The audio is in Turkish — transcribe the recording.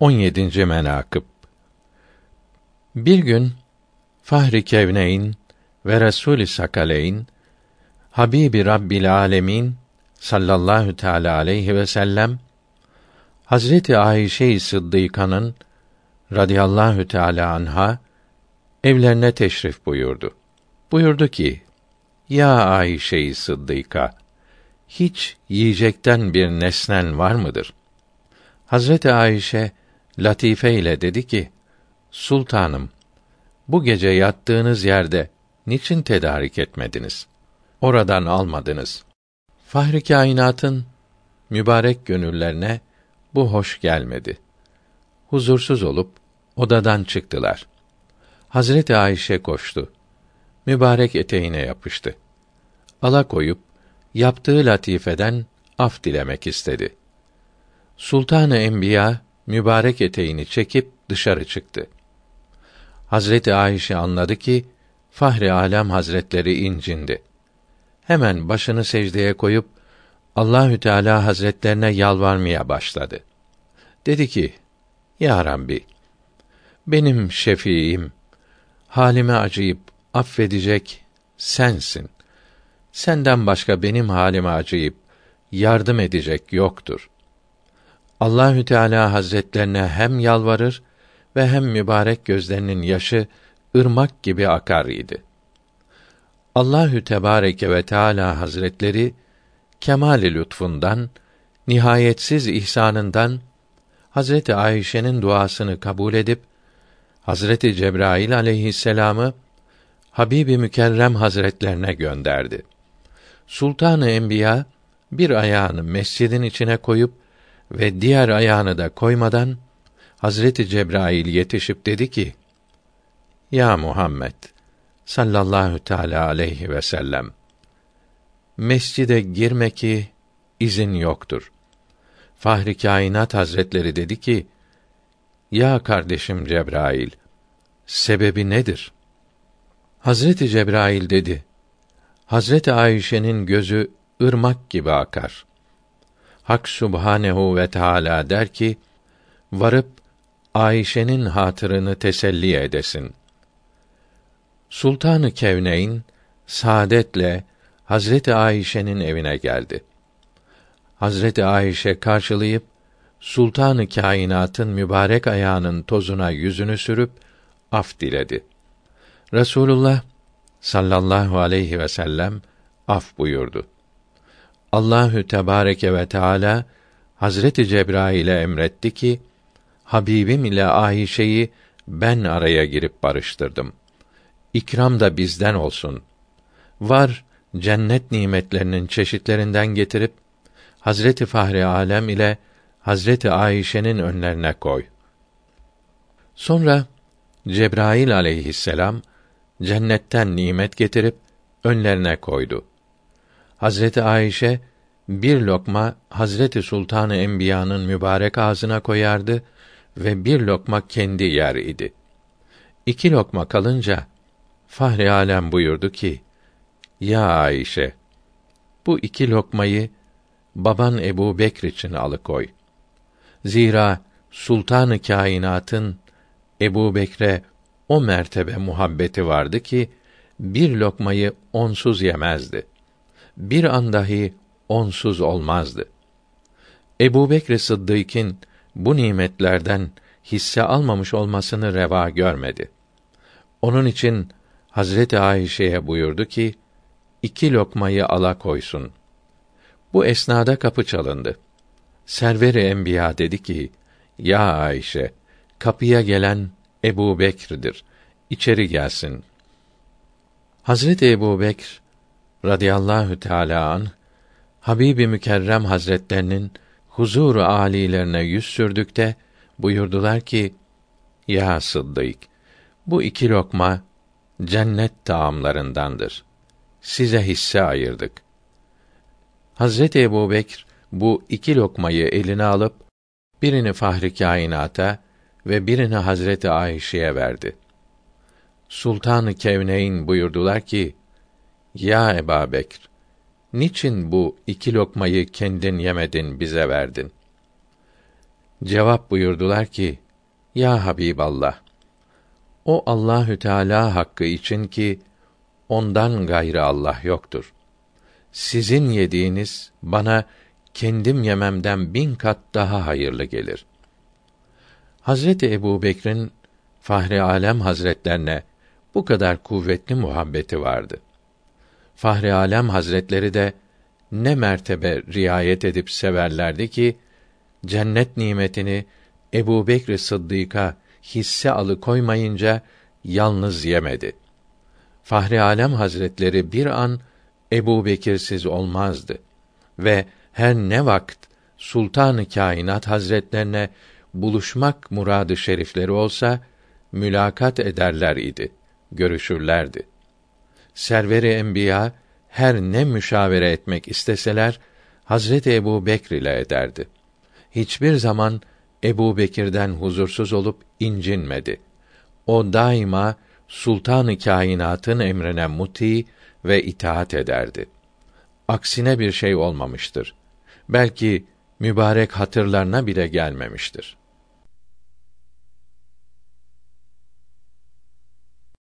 17. menakıb Bir gün Fahri Kevneyn ve Resul-i Sakaleyn Habibi Rabbil Alemin sallallahu teala aleyhi ve sellem Hazreti Ayşe-i Sıddıka'nın radıyallahu teala anha evlerine teşrif buyurdu. Buyurdu ki: Ya Ayşe-i Sıddıka, hiç yiyecekten bir nesnen var mıdır? Hazreti Ayşe latife ile dedi ki: Sultanım, bu gece yattığınız yerde niçin tedarik etmediniz? Oradan almadınız. Fahri kainatın mübarek gönüllerine bu hoş gelmedi. Huzursuz olup odadan çıktılar. Hazreti Ayşe koştu. Mübarek eteğine yapıştı. Ala koyup yaptığı latifeden af dilemek istedi. Sultanı Enbiya mübarek eteğini çekip dışarı çıktı. Hazreti Ayşe anladı ki Fahri Alem Hazretleri incindi. Hemen başını secdeye koyup Allahü Teala Hazretlerine yalvarmaya başladı. Dedi ki: Ya Rabbi, benim şefiim, halime acıyıp affedecek sensin. Senden başka benim halime acıyıp yardım edecek yoktur. Allahü Teala Hazretlerine hem yalvarır ve hem mübarek gözlerinin yaşı ırmak gibi akar idi. Allahü Tebareke ve Teala Hazretleri kemali lütfundan, nihayetsiz ihsanından Hazreti Ayşe'nin duasını kabul edip Hazreti Cebrail aleyhisselamı Habibi Mükerrem Hazretlerine gönderdi. Sultanı Enbiya bir ayağını mescidin içine koyup ve diğer ayağını da koymadan Hazreti Cebrail yetişip dedi ki: Ya Muhammed sallallahu teala aleyhi ve sellem mescide girme ki izin yoktur. Fahri Kainat Hazretleri dedi ki: Ya kardeşim Cebrail, sebebi nedir? Hazreti Cebrail dedi: Hazreti Ayşe'nin gözü ırmak gibi akar. Hak Subhanehu ve Teala der ki: Varıp Ayşe'nin hatırını teselli edesin. Sultanı Kevneyn saadetle Hazreti Ayşe'nin evine geldi. Hazreti Ayşe karşılayıp Sultanı Kainat'ın mübarek ayağının tozuna yüzünü sürüp af diledi. Resulullah sallallahu aleyhi ve sellem af buyurdu. Allahü Tebareke ve Teala Hazreti Cebrail'e emretti ki Habibim ile Ayşe'yi ben araya girip barıştırdım. İkram da bizden olsun. Var cennet nimetlerinin çeşitlerinden getirip Hazreti Fahri Alem ile Hazreti Ayşe'nin önlerine koy. Sonra Cebrail aleyhisselam cennetten nimet getirip önlerine koydu. Hazreti Ayşe bir lokma Hazreti Sultanı Enbiya'nın mübarek ağzına koyardı ve bir lokma kendi yer idi. İki lokma kalınca Fahri Alem buyurdu ki: Ya Ayşe, bu iki lokmayı baban Ebu Bekr için alıkoy. Zira Sultanı Kainat'ın Ebu Bekre o mertebe muhabbeti vardı ki bir lokmayı onsuz yemezdi. Bir an dahi onsuz olmazdı. Ebu Bekr Sıddık'ın bu nimetlerden hisse almamış olmasını reva görmedi. Onun için Hazreti Ayşe'ye buyurdu ki, iki lokmayı ala koysun. Bu esnada kapı çalındı. Server-i Enbiya dedi ki, Ya Ayşe, kapıya gelen Ebu Bekir'dir. İçeri gelsin. Hazreti Ebu Bekr radıyallahu teâlâ an Habibi Mükerrem Hazretlerinin huzur âlilerine yüz sürdükte buyurdular ki: Ya Sıddık, bu iki lokma cennet taamlarındandır. Size hisse ayırdık. Hazreti Ebu Bekr bu iki lokmayı eline alıp birini Fahri Kainat'a ve birini Hazreti Ayşe'ye verdi. Sultanı Kevneyn buyurdular ki: Ya Eba Bekr, niçin bu iki lokmayı kendin yemedin bize verdin? cevap buyurdular ki: Ya Habiballah, o Allahü Teala hakkı için ki ondan gayrı Allah yoktur. Sizin yediğiniz bana kendim yememden bin kat daha hayırlı gelir. Hazreti Ebu Bekir'in Fahri Alem Hazretlerine bu kadar kuvvetli muhabbeti vardı. Fahri Alem Hazretleri de ne mertebe riayet edip severlerdi ki cennet nimetini Ebu Bekr Sıddık'a hisse alıkoymayınca yalnız yemedi. Fahri Alem Hazretleri bir an Ebu Bekirsiz olmazdı ve her ne vakt Sultanı Kainat Hazretlerine buluşmak muradı şerifleri olsa mülakat ederler idi, görüşürlerdi. Serveri Enbiya her ne müşavere etmek isteseler Hazreti Ebu Bekr ile ederdi. Hiçbir zaman Ebu Bekir'den huzursuz olup incinmedi. O daima Sultanı Kainat'ın emrine muti ve itaat ederdi. Aksine bir şey olmamıştır. Belki mübarek hatırlarına bile gelmemiştir.